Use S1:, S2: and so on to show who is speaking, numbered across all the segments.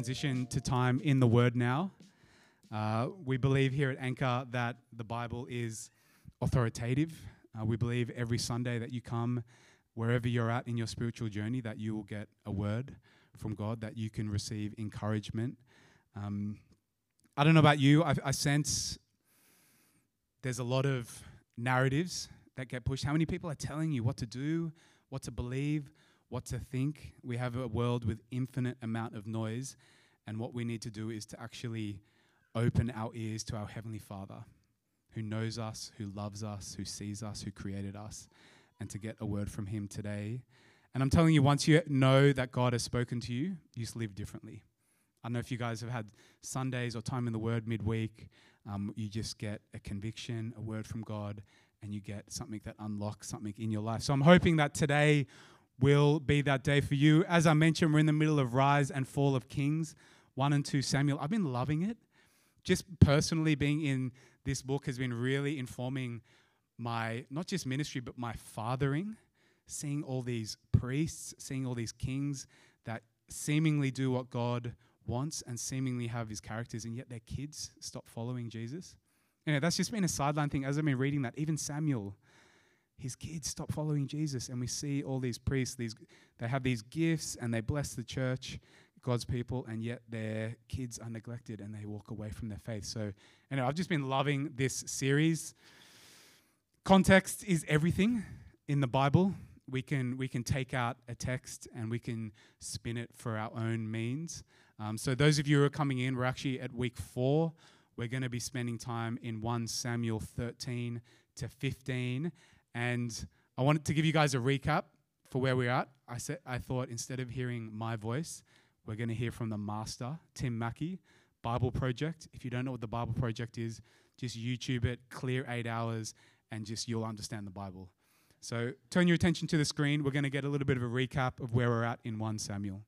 S1: Transition to time in the Word now. Uh, we believe here at Anchor that the Bible is authoritative. Uh, we believe every Sunday that you come, wherever you're at in your spiritual journey, that you will get a word from God, that you can receive encouragement. Um, I don't know about you, I, I sense there's a lot of narratives that get pushed. How many people are telling you what to do, what to believe, what to think? We have a world with infinite amount of noise, and what we need to do is to actually open our ears to our heavenly Father who knows us, who loves us, who sees us, who created us, and to get a word from him today. And I'm telling you, once you know that God has spoken to you, you just live differently. I don't know if you guys have had Sundays or time in the Word midweek. Um, you just get a conviction, a word from God, and you get something that unlocks something in your life. So I'm hoping that today will be that day for you. As I mentioned, we're in the middle of Rise and Fall of Kings, 1 and 2 Samuel. I've been loving it. Just personally being in this book has been really informing my, not just ministry, but my fathering. Seeing all these priests, seeing all these kings that seemingly do what God wants and seemingly have his characters, and yet their kids stop following Jesus. Know, that's just been a sideline thing as I've been reading that. Even Samuel, his kids stop following Jesus, and we see all these priests, these they have these gifts and they bless the church, God's people, and yet their kids are neglected and they walk away from their faith. So, know, I've just been loving this series. Context is everything in the Bible. We can we can take out a text and we can spin it for our own means. Um, so those of you who are coming in, we're actually at week four. We're going to be spending time in 1 Samuel 13 to 15. And I wanted to give you guys a recap for where we're at. I, said, I thought instead of hearing my voice, we're going to hear from the master, Tim Mackie, Bible Project. If you don't know what the Bible Project is, just YouTube it, clear eight hours, and just you'll understand the Bible. So turn your attention to the screen. We're going to get a little bit of a recap of where we're at in 1 Samuel.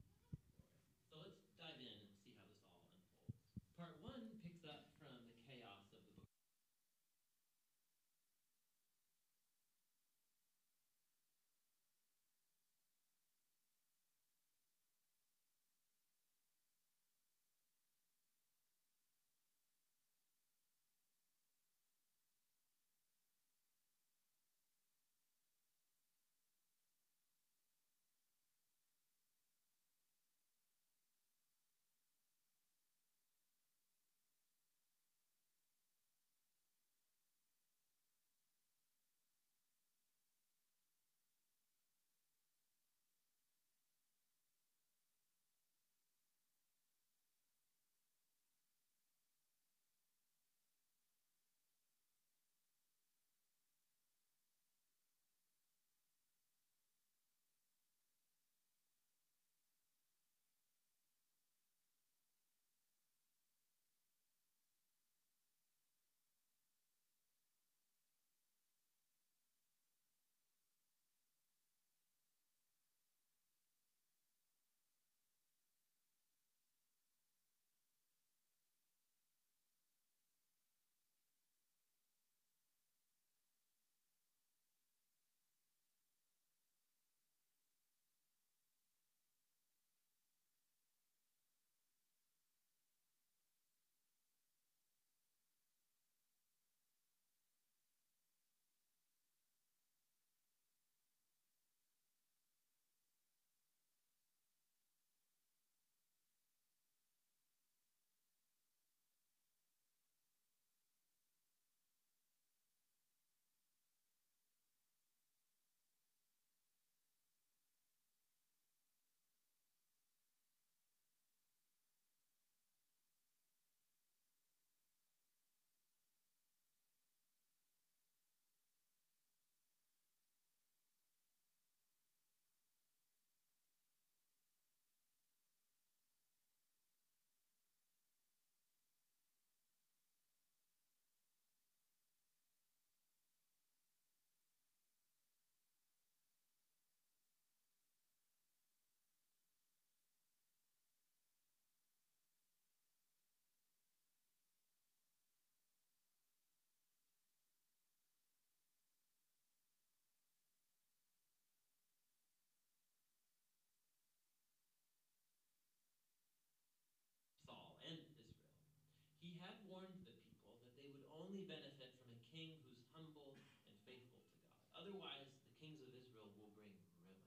S2: Had warned the people that they would only benefit from a king who's humble and faithful to God. Otherwise, the kings of Israel will bring ruin.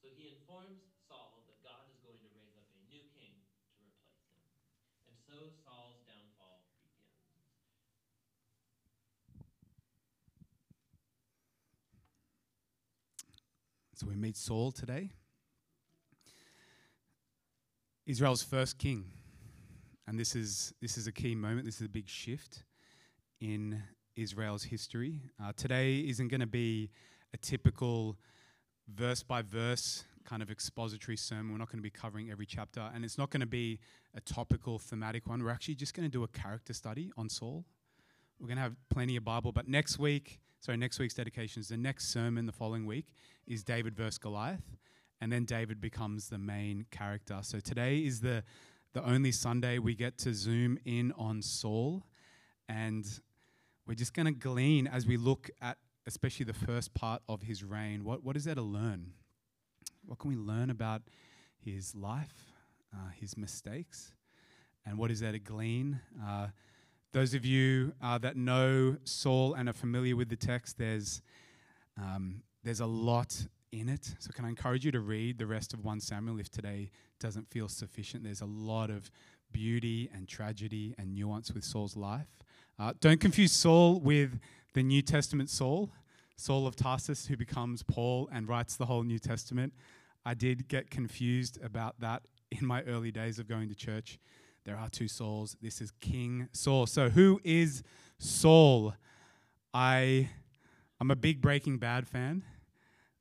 S2: So he informs Saul that God is going to raise up a new king to replace him. And so Saul's downfall begins.
S1: So we meet Saul today, Israel's first king. And this is, this is a key moment. This is a big shift in Israel's history. Uh, today isn't going to be a typical verse by verse kind of expository sermon. We're not going to be covering every chapter, and it's not going to be a topical, thematic one. We're actually just going to do a character study on Saul. We're going to have plenty of Bible, but next week, sorry, next week's dedication is the next sermon the following week is David versus Goliath, and then David becomes the main character. So today is the the only Sunday we get to zoom in on Saul, and we're just going to glean as we look at especially the first part of his reign. What what is there to learn? What can we learn about his life, uh, his mistakes, and what is there to glean? Uh, those of you uh, that know Saul and are familiar with the text, there's um, there's a lot in it. So, can I encourage you to read the rest of 1 Samuel if today doesn't feel sufficient? There's a lot of beauty and tragedy and nuance with Saul's life. Uh, don't confuse Saul with the New Testament Saul, Saul of Tarsus, who becomes Paul and writes the whole New Testament. I did get confused about that in my early days of going to church. There are two Sauls. This is King Saul. So, who is Saul? I, I'm a big Breaking Bad fan.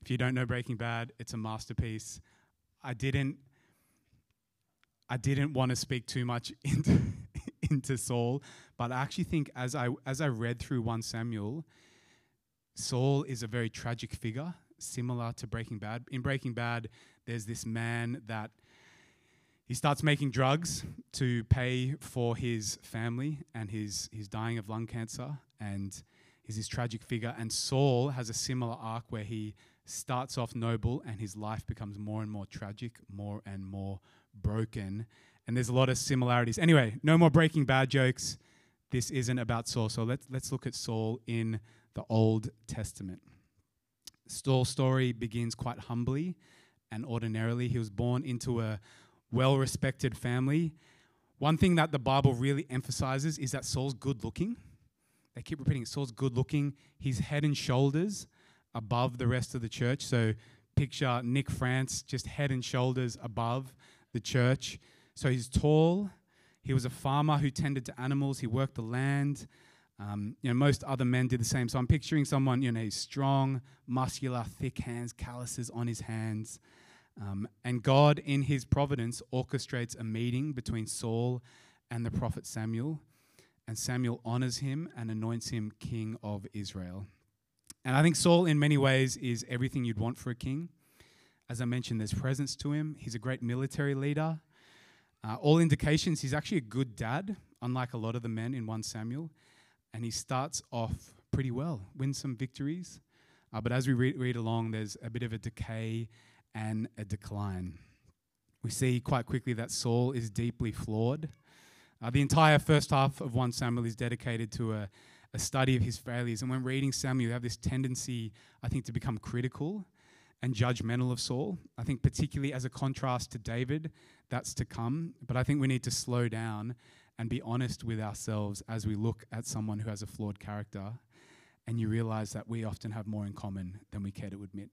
S1: If you don't know Breaking Bad, it's a masterpiece. I didn't I didn't want to speak too much into into Saul, but I actually think as I as I read through 1 Samuel, Saul is a very tragic figure, similar to Breaking Bad. In Breaking Bad, there's this man that he starts making drugs to pay for his family and his he's dying of lung cancer and he's this tragic figure and Saul has a similar arc where he starts off noble and his life becomes more and more tragic, more and more broken. And there's a lot of similarities. Anyway, no more breaking bad jokes. This isn't about Saul. So let's, let's look at Saul in the Old Testament. Saul's story begins quite humbly and ordinarily. He was born into a well respected family. One thing that the Bible really emphasizes is that Saul's good looking. They keep repeating Saul's good looking. He's head and shoulders above the rest of the church. So picture Nick France just head and shoulders above the church. So he's tall. He was a farmer who tended to animals. He worked the land. Um, you know, most other men did the same. So I'm picturing someone, you know, he's strong, muscular, thick hands, calluses on his hands. Um, and God, in his providence, orchestrates a meeting between Saul and the prophet Samuel. And Samuel honors him and anoints him king of Israel. And I think Saul, in many ways, is everything you'd want for a king. As I mentioned, there's presence to him. He's a great military leader. Uh, all indications, he's actually a good dad, unlike a lot of the men in 1 Samuel. And he starts off pretty well, wins some victories. Uh, but as we re- read along, there's a bit of a decay and a decline. We see quite quickly that Saul is deeply flawed. Uh, the entire first half of 1 Samuel is dedicated to a, a study of his failures. And when reading Samuel, you have this tendency, I think, to become critical and judgmental of Saul. I think, particularly as a contrast to David, that's to come. But I think we need to slow down and be honest with ourselves as we look at someone who has a flawed character. And you realize that we often have more in common than we care to admit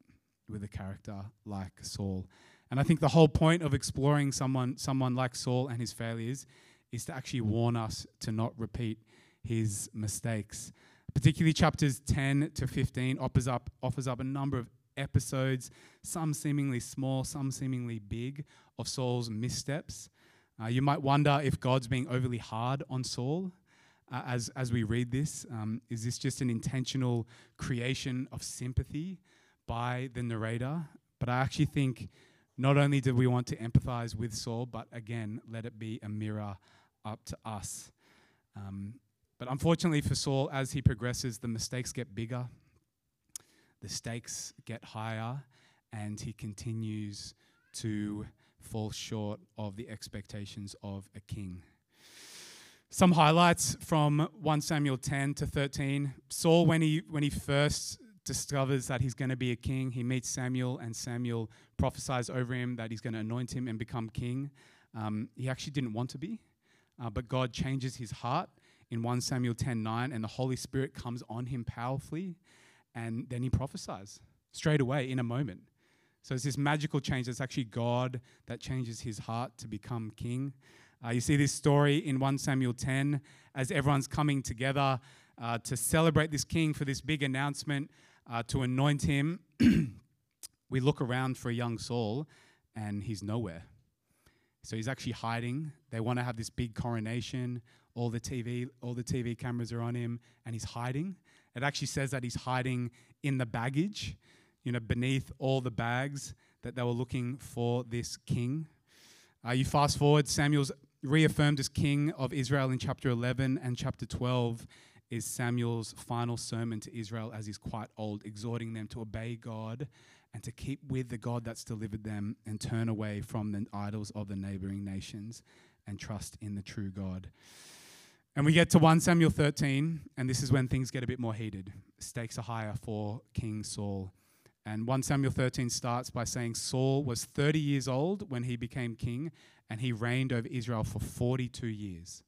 S1: with a character like Saul. And I think the whole point of exploring someone, someone like Saul and his failures is to actually warn us to not repeat his mistakes. Particularly chapters 10 to 15 offers up, offers up a number of episodes, some seemingly small, some seemingly big, of Saul's missteps. Uh, you might wonder if God's being overly hard on Saul uh, as, as we read this. Um, is this just an intentional creation of sympathy by the narrator? But I actually think not only do we want to empathize with Saul, but again, let it be a mirror up to us. Um, but unfortunately for Saul, as he progresses, the mistakes get bigger, the stakes get higher, and he continues to fall short of the expectations of a king. Some highlights from 1 Samuel 10 to 13. Saul, when he, when he first discovers that he's going to be a king, he meets Samuel, and Samuel prophesies over him that he's going to anoint him and become king. Um, he actually didn't want to be, uh, but God changes his heart in 1 Samuel 10 9, and the Holy Spirit comes on him powerfully, and then he prophesies straight away in a moment. So it's this magical change. It's actually God that changes his heart to become king. Uh, you see this story in 1 Samuel 10 as everyone's coming together uh, to celebrate this king for this big announcement, uh, to anoint him. we look around for a young Saul, and he's nowhere. So he's actually hiding. They want to have this big coronation. All the TV, all the TV cameras are on him, and he's hiding. It actually says that he's hiding in the baggage, you know, beneath all the bags that they were looking for this king. Uh, you fast forward, Samuel's reaffirmed as king of Israel in chapter 11 and chapter 12 is Samuel's final sermon to Israel as he's quite old, exhorting them to obey God and to keep with the God that's delivered them and turn away from the idols of the neighboring nations and trust in the true God. And we get to 1 Samuel 13, and this is when things get a bit more heated. Stakes are higher for King Saul. And 1 Samuel 13 starts by saying Saul was 30 years old when he became king, and he reigned over Israel for 42 years.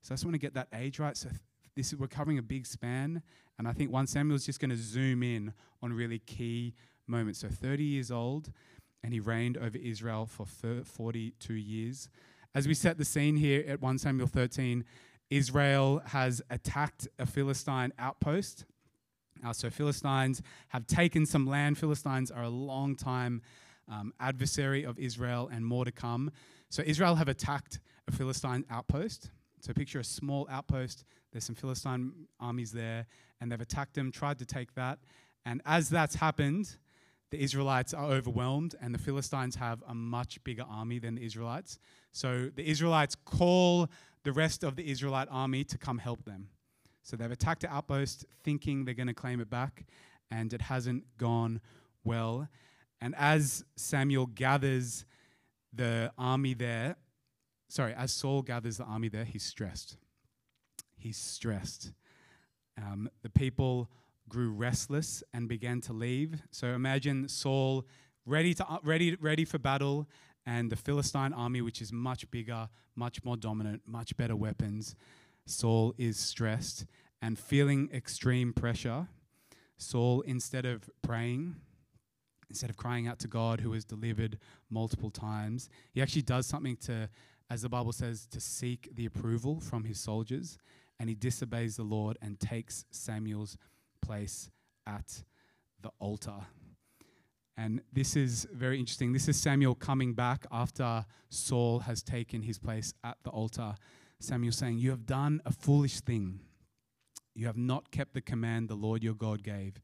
S1: So I just want to get that age right. So this is, we're covering a big span, and I think 1 Samuel is just going to zoom in on really key moments. So 30 years old, and he reigned over Israel for 42 years. As we set the scene here at 1 Samuel 13, Israel has attacked a Philistine outpost. Uh, so Philistines have taken some land. Philistines are a long time um, adversary of Israel and more to come. So Israel have attacked a Philistine outpost. So picture a small outpost. There's some Philistine armies there, and they've attacked them, tried to take that. And as that's happened, the Israelites are overwhelmed, and the Philistines have a much bigger army than the Israelites. So the Israelites call the rest of the Israelite army to come help them. So they've attacked the outpost thinking they're going to claim it back, and it hasn't gone well. And as Samuel gathers the army there, sorry, as Saul gathers the army there, he's stressed. He's stressed. Um, the people grew restless and began to leave. So imagine Saul ready to ready ready for battle, and the Philistine army, which is much bigger, much more dominant, much better weapons. Saul is stressed and feeling extreme pressure. Saul, instead of praying, instead of crying out to God who has delivered multiple times, he actually does something to, as the Bible says, to seek the approval from his soldiers. And he disobeys the Lord and takes Samuel's place at the altar. And this is very interesting. This is Samuel coming back after Saul has taken his place at the altar. Samuel saying, You have done a foolish thing. You have not kept the command the Lord your God gave.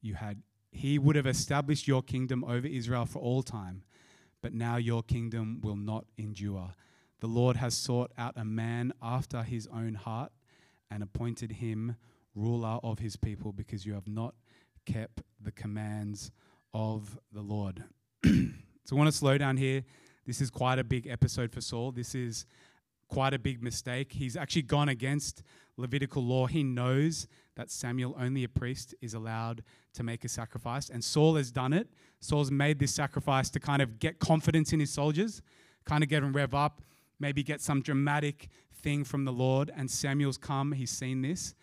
S1: You had he would have established your kingdom over Israel for all time, but now your kingdom will not endure. The Lord has sought out a man after his own heart and appointed him ruler of his people because you have not kept the commands of the Lord. so I want to slow down here. This is quite a big episode for Saul. This is quite a big mistake. He's actually gone against Levitical law. He knows that Samuel, only a priest, is allowed to make a sacrifice. And Saul has done it. Saul's made this sacrifice to kind of get confidence in his soldiers, kind of get them rev up, maybe get some dramatic thing from the Lord. And Samuel's come, he's seen this,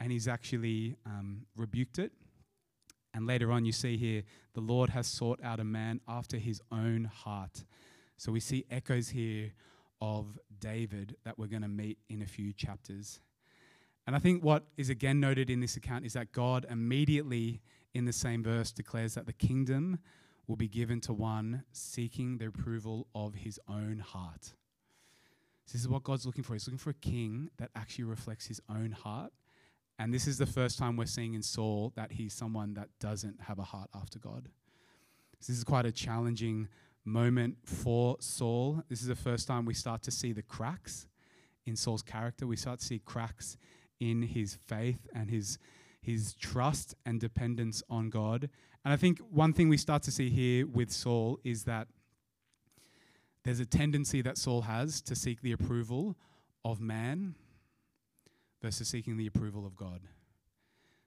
S1: and he's actually um, rebuked it. And later on, you see here, the Lord has sought out a man after his own heart. So we see echoes here of David that we're going to meet in a few chapters. And I think what is again noted in this account is that God immediately in the same verse declares that the kingdom will be given to one seeking the approval of his own heart. So this is what God's looking for. He's looking for a king that actually reflects his own heart. And this is the first time we're seeing in Saul that he's someone that doesn't have a heart after God. So this is quite a challenging moment for Saul. This is the first time we start to see the cracks in Saul's character. We start to see cracks in his faith and his his trust and dependence on God. And I think one thing we start to see here with Saul is that there's a tendency that Saul has to seek the approval of man versus seeking the approval of God.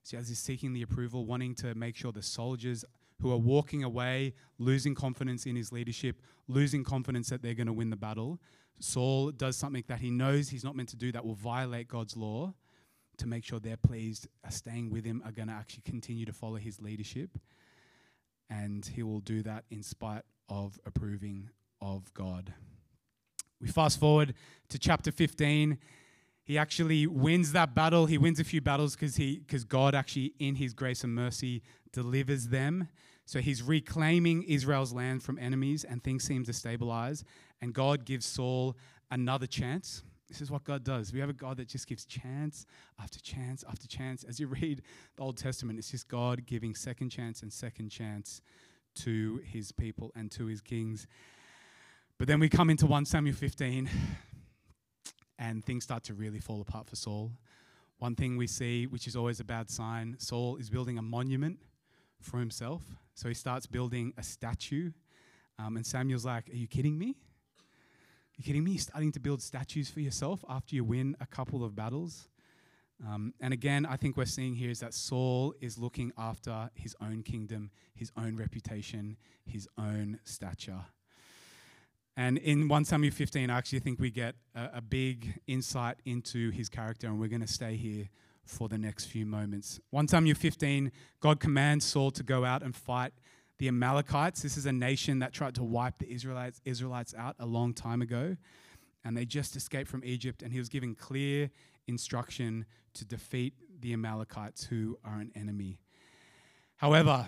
S1: So as he's seeking the approval, wanting to make sure the soldiers who are walking away, losing confidence in his leadership, losing confidence that they're going to win the battle, Saul does something that he knows he's not meant to do that will violate God's law to make sure they're pleased, are staying with him, are going to actually continue to follow his leadership. And he will do that in spite of approving of God. We fast forward to chapter 15. He actually wins that battle. He wins a few battles because he because God actually in his grace and mercy delivers them. So he's reclaiming Israel's land from enemies and things seem to stabilize and God gives Saul another chance. This is what God does. We have a God that just gives chance after chance after chance. As you read the Old Testament, it's just God giving second chance and second chance to his people and to his kings. But then we come into 1 Samuel 15 and things start to really fall apart for Saul. One thing we see, which is always a bad sign, Saul is building a monument for himself. So he starts building a statue. Um, and Samuel's like, Are you kidding me? Are you kidding me? You're starting to build statues for yourself after you win a couple of battles? Um, and again, I think we're seeing here is that Saul is looking after his own kingdom, his own reputation, his own stature. And in 1 Samuel 15, I actually think we get a, a big insight into his character, and we're going to stay here for the next few moments. 1 Samuel 15, God commands Saul to go out and fight the Amalekites. This is a nation that tried to wipe the Israelites, Israelites out a long time ago, and they just escaped from Egypt, and he was given clear instruction to defeat the Amalekites, who are an enemy. However,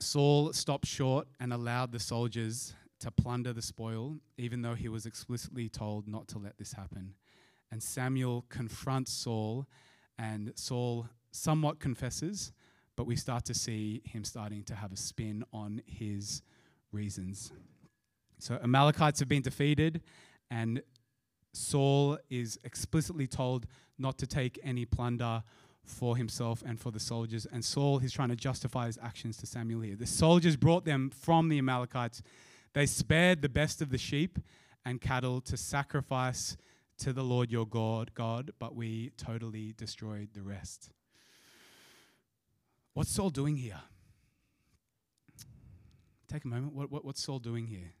S1: Saul stopped short and allowed the soldiers to plunder the spoil, even though he was explicitly told not to let this happen. And Samuel confronts Saul, and Saul somewhat confesses, but we start to see him starting to have a spin on his reasons. So, Amalekites have been defeated, and Saul is explicitly told not to take any plunder for himself and for the soldiers. And Saul is trying to justify his actions to Samuel here. The soldiers brought them from the Amalekites they spared the best of the sheep and cattle to sacrifice to the Lord your God, God, but we totally destroyed the rest. What's Saul doing here? Take a moment. What, what, what's Saul doing here?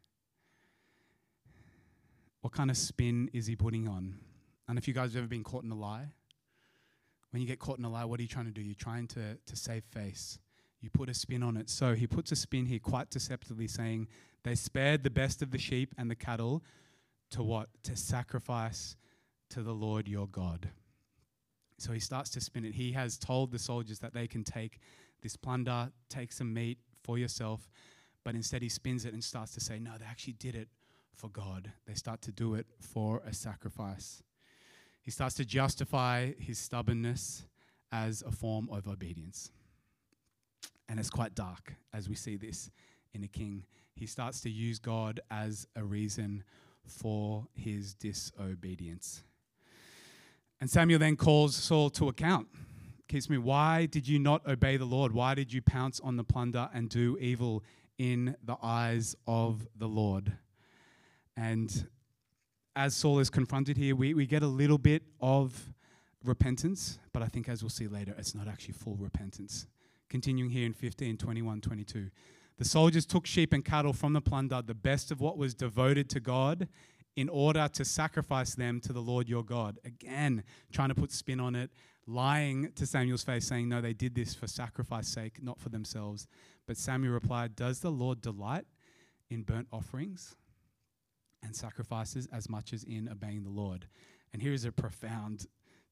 S1: What kind of spin is he putting on? And if you guys have ever been caught in a lie, when you get caught in a lie, what are you trying to do? You're trying to, to save face. You put a spin on it. So he puts a spin here quite deceptively, saying they spared the best of the sheep and the cattle to what? To sacrifice to the Lord your God. So he starts to spin it. He has told the soldiers that they can take this plunder, take some meat for yourself, but instead he spins it and starts to say, no, they actually did it for God. They start to do it for a sacrifice. He starts to justify his stubbornness as a form of obedience. And it's quite dark as we see this in a king he starts to use God as a reason for his disobedience. And Samuel then calls Saul to account. Keeps me, why did you not obey the Lord? Why did you pounce on the plunder and do evil in the eyes of the Lord? And as Saul is confronted here, we, we get a little bit of repentance, but I think as we'll see later, it's not actually full repentance. Continuing here in 15, 21, 22. The soldiers took sheep and cattle from the plunder, the best of what was devoted to God, in order to sacrifice them to the Lord your God. Again, trying to put spin on it, lying to Samuel's face, saying, No, they did this for sacrifice sake, not for themselves. But Samuel replied, Does the Lord delight in burnt offerings and sacrifices as much as in obeying the Lord? And here is a profound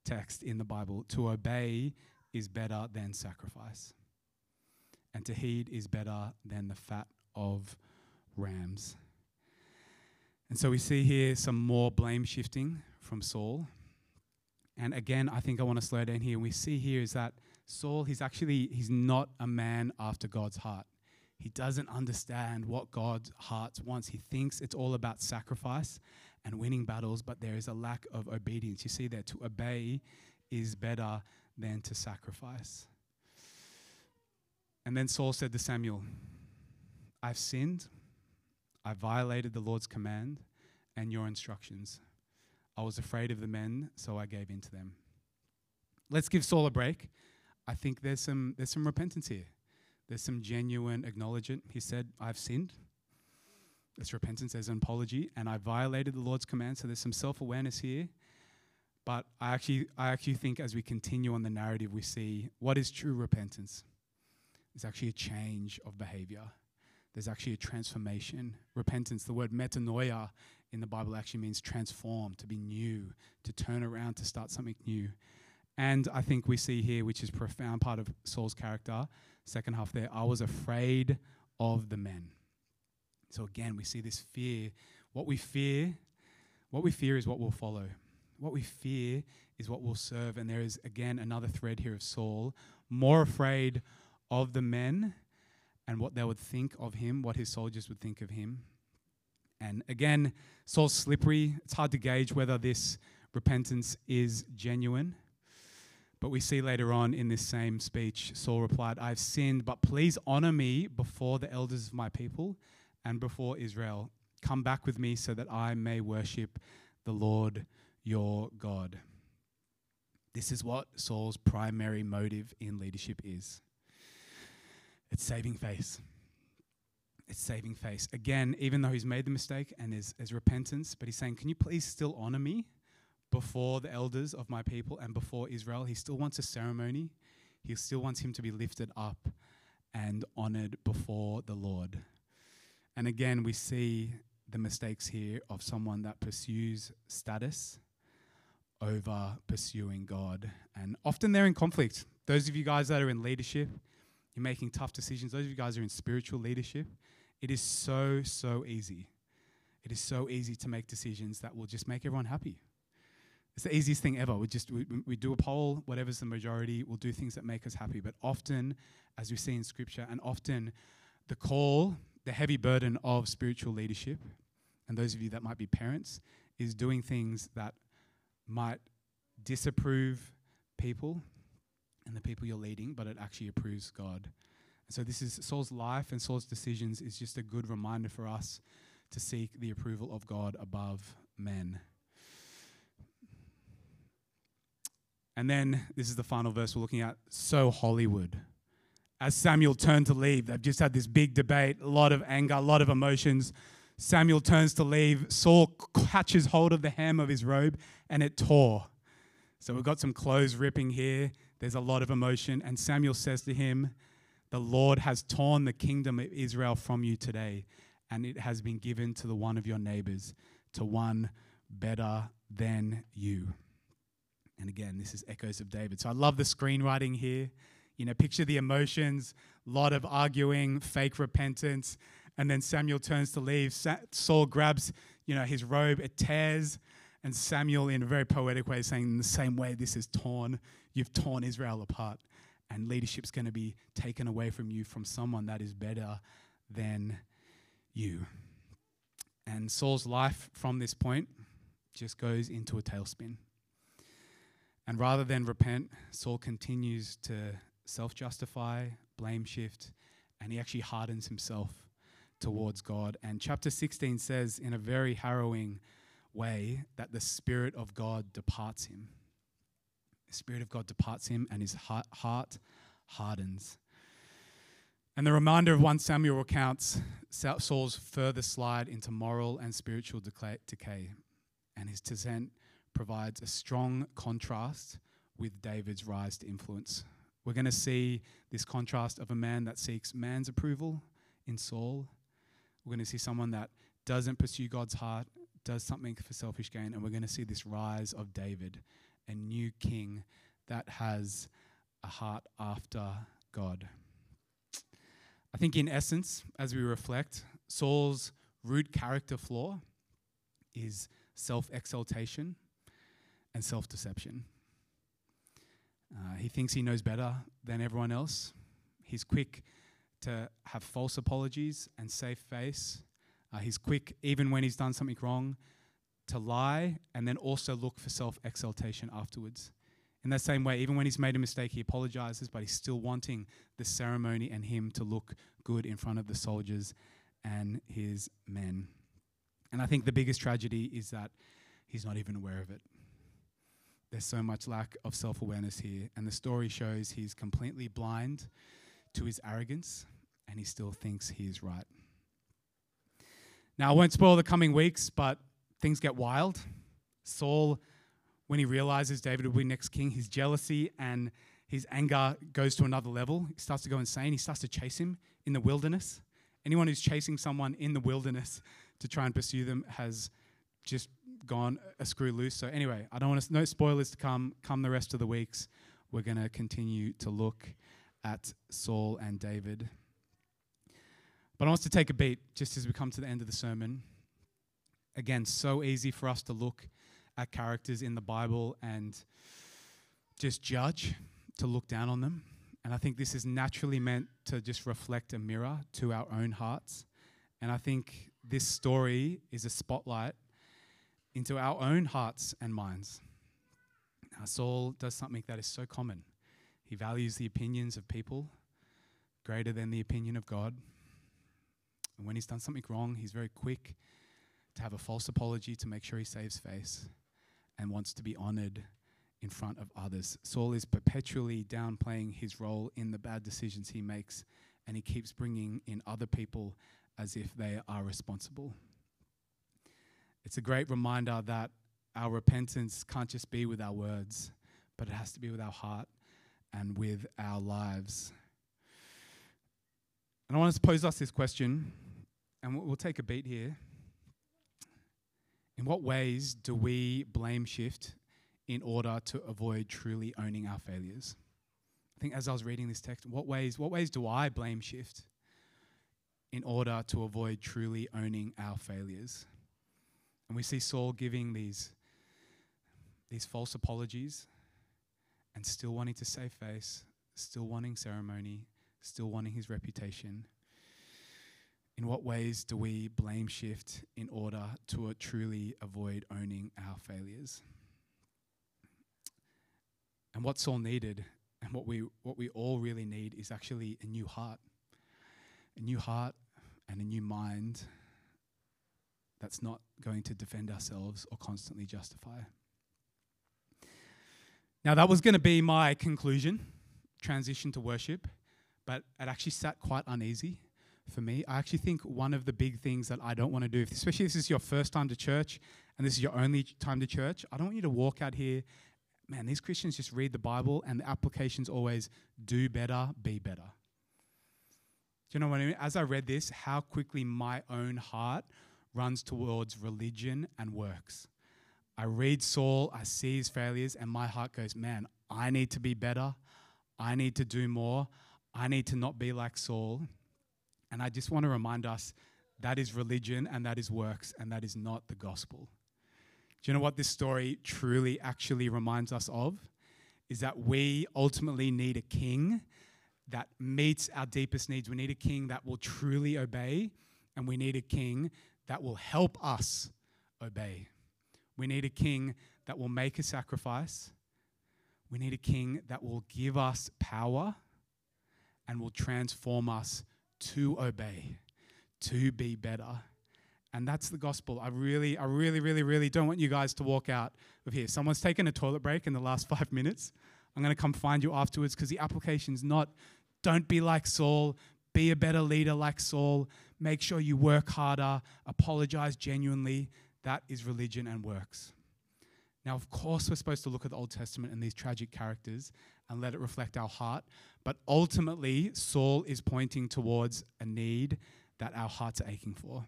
S1: text in the Bible to obey is better than sacrifice and to heed is better than the fat of rams. And so we see here some more blame shifting from Saul. And again, I think I want to slow down here. We see here is that Saul, he's actually he's not a man after God's heart. He doesn't understand what God's heart wants. He thinks it's all about sacrifice and winning battles, but there is a lack of obedience. You see that to obey is better than to sacrifice. And then Saul said to Samuel, I've sinned, I violated the Lord's command and your instructions. I was afraid of the men, so I gave in to them. Let's give Saul a break. I think there's some there's some repentance here. There's some genuine acknowledgement. He said, I've sinned. There's repentance, there's an apology, and I violated the Lord's command. So there's some self-awareness here. But I actually I actually think as we continue on the narrative, we see what is true repentance. It's actually a change of behavior. There's actually a transformation. Repentance, the word metanoia in the Bible actually means transform, to be new, to turn around, to start something new. And I think we see here, which is a profound part of Saul's character, second half there, I was afraid of the men. So again, we see this fear. What we fear, what we fear is what will follow. What we fear is what will serve. And there is again another thread here of Saul, more afraid of the men and what they would think of him, what his soldiers would think of him. And again, Saul's slippery. It's hard to gauge whether this repentance is genuine. But we see later on in this same speech, Saul replied, I've sinned, but please honor me before the elders of my people and before Israel. Come back with me so that I may worship the Lord your God. This is what Saul's primary motive in leadership is it's saving face. It's saving face. Again, even though he's made the mistake and is, there's repentance, but he's saying, Can you please still honor me? before the elders of my people and before Israel. He still wants a ceremony. He still wants him to be lifted up and honored before the Lord. And again, we see the mistakes here of someone that pursues status over pursuing God. And often they're in conflict. Those of you guys that are in leadership, you're making tough decisions. Those of you guys who are in spiritual leadership. It is so, so easy. It is so easy to make decisions that will just make everyone happy. It's the easiest thing ever. We just we, we do a poll, whatever's the majority, we'll do things that make us happy. But often, as we see in scripture, and often the call, the heavy burden of spiritual leadership, and those of you that might be parents, is doing things that might disapprove people and the people you're leading, but it actually approves God. And so this is Saul's life and Saul's decisions is just a good reminder for us to seek the approval of God above men. And then this is the final verse we're looking at. So Hollywood. As Samuel turned to leave, they've just had this big debate, a lot of anger, a lot of emotions. Samuel turns to leave. Saul catches hold of the hem of his robe and it tore. So we've got some clothes ripping here. There's a lot of emotion. And Samuel says to him, The Lord has torn the kingdom of Israel from you today, and it has been given to the one of your neighbors, to one better than you. And again, this is echoes of David. So I love the screenwriting here. You know, picture the emotions, lot of arguing, fake repentance. And then Samuel turns to leave. Saul grabs, you know, his robe, it tears. And Samuel, in a very poetic way, saying, in the same way this is torn, you've torn Israel apart. And leadership's going to be taken away from you from someone that is better than you. And Saul's life from this point just goes into a tailspin. And rather than repent, Saul continues to self justify, blame shift, and he actually hardens himself towards God. And chapter 16 says, in a very harrowing way, that the Spirit of God departs him. The Spirit of God departs him, and his heart hardens. And the reminder of 1 Samuel recounts Saul's further slide into moral and spiritual decay and his descent provides a strong contrast with David's rise to influence. We're going to see this contrast of a man that seeks man's approval in Saul. We're going to see someone that doesn't pursue God's heart, does something for selfish gain, and we're going to see this rise of David, a new king that has a heart after God. I think, in essence, as we reflect, Saul's root character flaw is self exaltation and self deception. Uh, he thinks he knows better than everyone else. He's quick to have false apologies and save face. Uh, he's quick, even when he's done something wrong, to lie and then also look for self exaltation afterwards. In that same way, even when he's made a mistake, he apologizes, but he's still wanting the ceremony and him to look good in front of the soldiers and his men. And I think the biggest tragedy is that he's not even aware of it. There's so much lack of self awareness here, and the story shows he's completely blind to his arrogance and he still thinks he is right. Now, I won't spoil the coming weeks, but things get wild. Saul, when he realizes David will be next king, his jealousy and his anger goes to another level. He starts to go insane. He starts to chase him in the wilderness. Anyone who's chasing someone in the wilderness to try and pursue them has just gone a screw loose. So anyway, I don't want to no spoilers to come. Come the rest of the weeks, we're going to continue to look at Saul and David. But I want us to take a beat just as we come to the end of the sermon. Again, so easy for us to look at characters in the Bible and just judge, to look down on them. And I think this is naturally meant to just reflect a mirror to our own hearts. And I think this story is a spotlight into our own hearts and minds. Now, Saul does something that is so common. He values the opinions of people greater than the opinion of God. And when he's done something wrong, he's very quick to have a false apology to make sure he saves face and wants to be honored in front of others. Saul is perpetually downplaying his role in the bad decisions he makes, and he keeps bringing in other people as if they are responsible. It's a great reminder that our repentance can't just be with our words, but it has to be with our heart and with our lives. And I want to pose us this question and we'll take a beat here. In what ways do we blame shift in order to avoid truly owning our failures? I think as I was reading this text, what ways, what ways do I blame shift in order to avoid truly owning our failures? And we see Saul giving these, these false apologies and still wanting to save face, still wanting ceremony, still wanting his reputation. In what ways do we blame shift in order to truly avoid owning our failures? And what's all needed, and what we, what we all really need, is actually a new heart. A new heart and a new mind that's not going to defend ourselves or constantly justify. Now, that was going to be my conclusion, transition to worship, but it actually sat quite uneasy for me. I actually think one of the big things that I don't want to do, especially if this is your first time to church and this is your only time to church, I don't want you to walk out here. Man, these Christians just read the Bible and the application's always do better, be better. Do you know what I mean? As I read this, how quickly my own heart runs towards religion and works. I read Saul, I see his failures, and my heart goes, man, I need to be better. I need to do more. I need to not be like Saul. And I just want to remind us that is religion and that is works and that is not the gospel. Do you know what this story truly actually reminds us of? Is that we ultimately need a king that meets our deepest needs. We need a king that will truly obey, and we need a king that will help us obey. We need a king that will make a sacrifice. We need a king that will give us power and will transform us to obey, to be better. And that's the gospel. I really, I really, really, really don't want you guys to walk out of here. Someone's taken a toilet break in the last five minutes. I'm going to come find you afterwards because the application's not don't be like Saul, be a better leader like Saul, make sure you work harder, apologize genuinely. That is religion and works. Now, of course, we're supposed to look at the Old Testament and these tragic characters and let it reflect our heart. But ultimately, Saul is pointing towards a need that our hearts are aching for.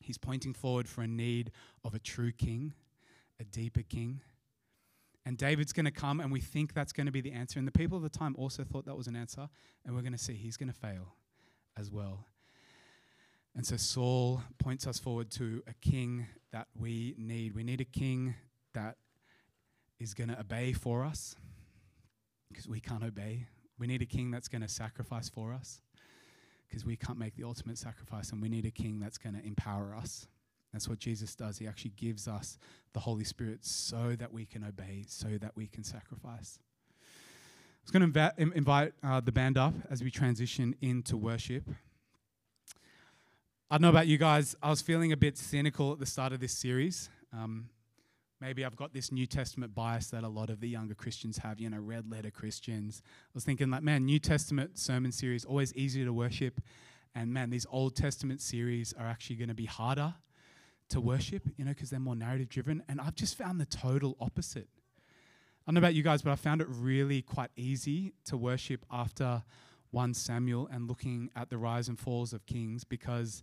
S1: He's pointing forward for a need of a true king, a deeper king. And David's going to come, and we think that's going to be the answer. And the people of the time also thought that was an answer. And we're going to see he's going to fail as well. And so Saul points us forward to a king that we need. We need a king that is going to obey for us because we can't obey. We need a king that's going to sacrifice for us because we can't make the ultimate sacrifice. And we need a king that's going to empower us. That's what Jesus does. He actually gives us the Holy Spirit so that we can obey, so that we can sacrifice. I was going to inv- invite uh, the band up as we transition into worship. I don't know about you guys, I was feeling a bit cynical at the start of this series. Um, maybe I've got this New Testament bias that a lot of the younger Christians have, you know, red letter Christians. I was thinking, like, man, New Testament sermon series, always easier to worship. And man, these Old Testament series are actually going to be harder to worship, you know, because they're more narrative driven. And I've just found the total opposite. I don't know about you guys, but I found it really quite easy to worship after 1 Samuel and looking at the rise and falls of kings because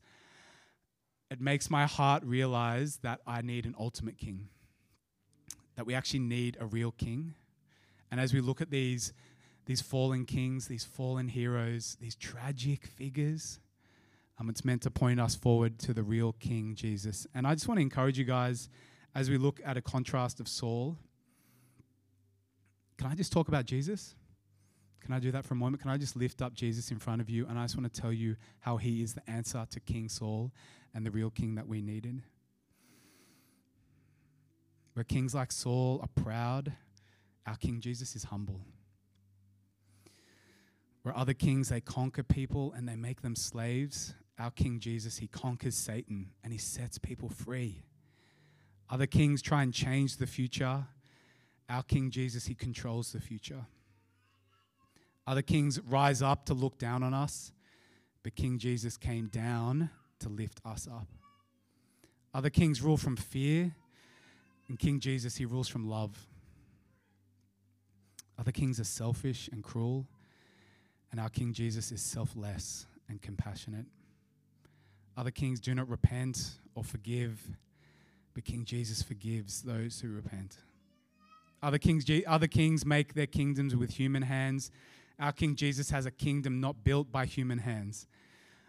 S1: it makes my heart realize that I need an ultimate king, that we actually need a real king. And as we look at these, these fallen kings, these fallen heroes, these tragic figures, um, it's meant to point us forward to the real King Jesus. And I just want to encourage you guys as we look at a contrast of Saul. Can I just talk about Jesus? Can I do that for a moment? Can I just lift up Jesus in front of you? And I just want to tell you how he is the answer to King Saul and the real king that we needed. Where kings like Saul are proud, our King Jesus is humble. Where other kings, they conquer people and they make them slaves, our King Jesus, he conquers Satan and he sets people free. Other kings try and change the future. Our King Jesus, he controls the future. Other kings rise up to look down on us, but King Jesus came down to lift us up. Other kings rule from fear, and King Jesus, he rules from love. Other kings are selfish and cruel, and our King Jesus is selfless and compassionate. Other kings do not repent or forgive, but King Jesus forgives those who repent. Other kings, other kings make their kingdoms with human hands. Our King Jesus has a kingdom not built by human hands.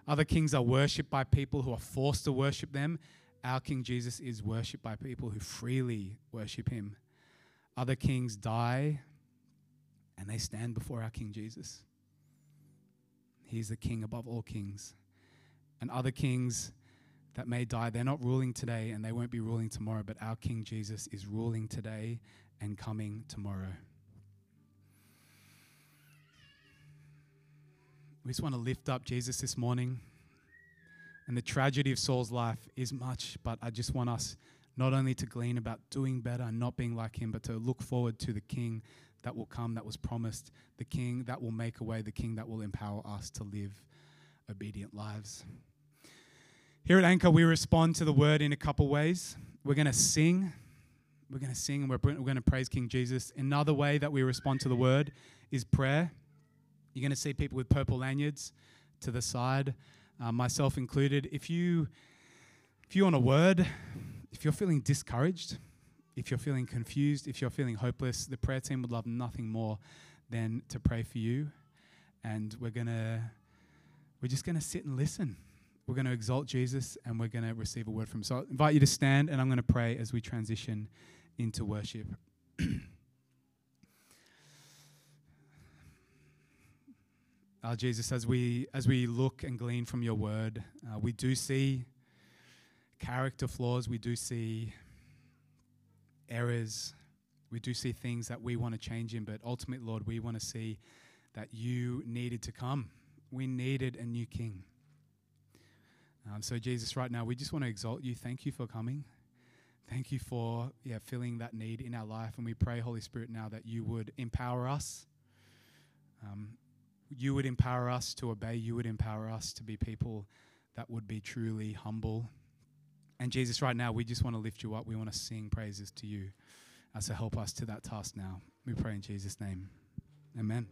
S1: Other kings are worshipped by people who are forced to worship them. Our King Jesus is worshipped by people who freely worship him. Other kings die and they stand before our King Jesus. He's the king above all kings. And other kings that may die, they're not ruling today and they won't be ruling tomorrow, but our King Jesus is ruling today and coming tomorrow. We just want to lift up Jesus this morning. And the tragedy of Saul's life is much, but I just want us not only to glean about doing better and not being like him, but to look forward to the King that will come, that was promised, the King that will make a way, the King that will empower us to live obedient lives. Here at Anchor, we respond to the word in a couple ways. We're going to sing. We're going to sing and we're, we're going to praise King Jesus. Another way that we respond to the word is prayer. You're going to see people with purple lanyards to the side, uh, myself included. If you, if you want a word, if you're feeling discouraged, if you're feeling confused, if you're feeling hopeless, the prayer team would love nothing more than to pray for you. And we're to we're just to sit and listen. We're going to exalt Jesus and we're going to receive a word from him. So I invite you to stand and I'm going to pray as we transition into worship. uh, Jesus, as we as we look and glean from your word, uh, we do see character flaws. We do see errors. We do see things that we want to change in, but ultimately, Lord, we want to see that you needed to come we needed a new king. Um, so, Jesus, right now, we just want to exalt you. Thank you for coming. Thank you for yeah, filling that need in our life. And we pray, Holy Spirit, now that you would empower us. Um, you would empower us to obey. You would empower us to be people that would be truly humble. And Jesus, right now, we just want to lift you up. We want to sing praises to you. Uh, so help us to that task now. We pray in Jesus' name. Amen.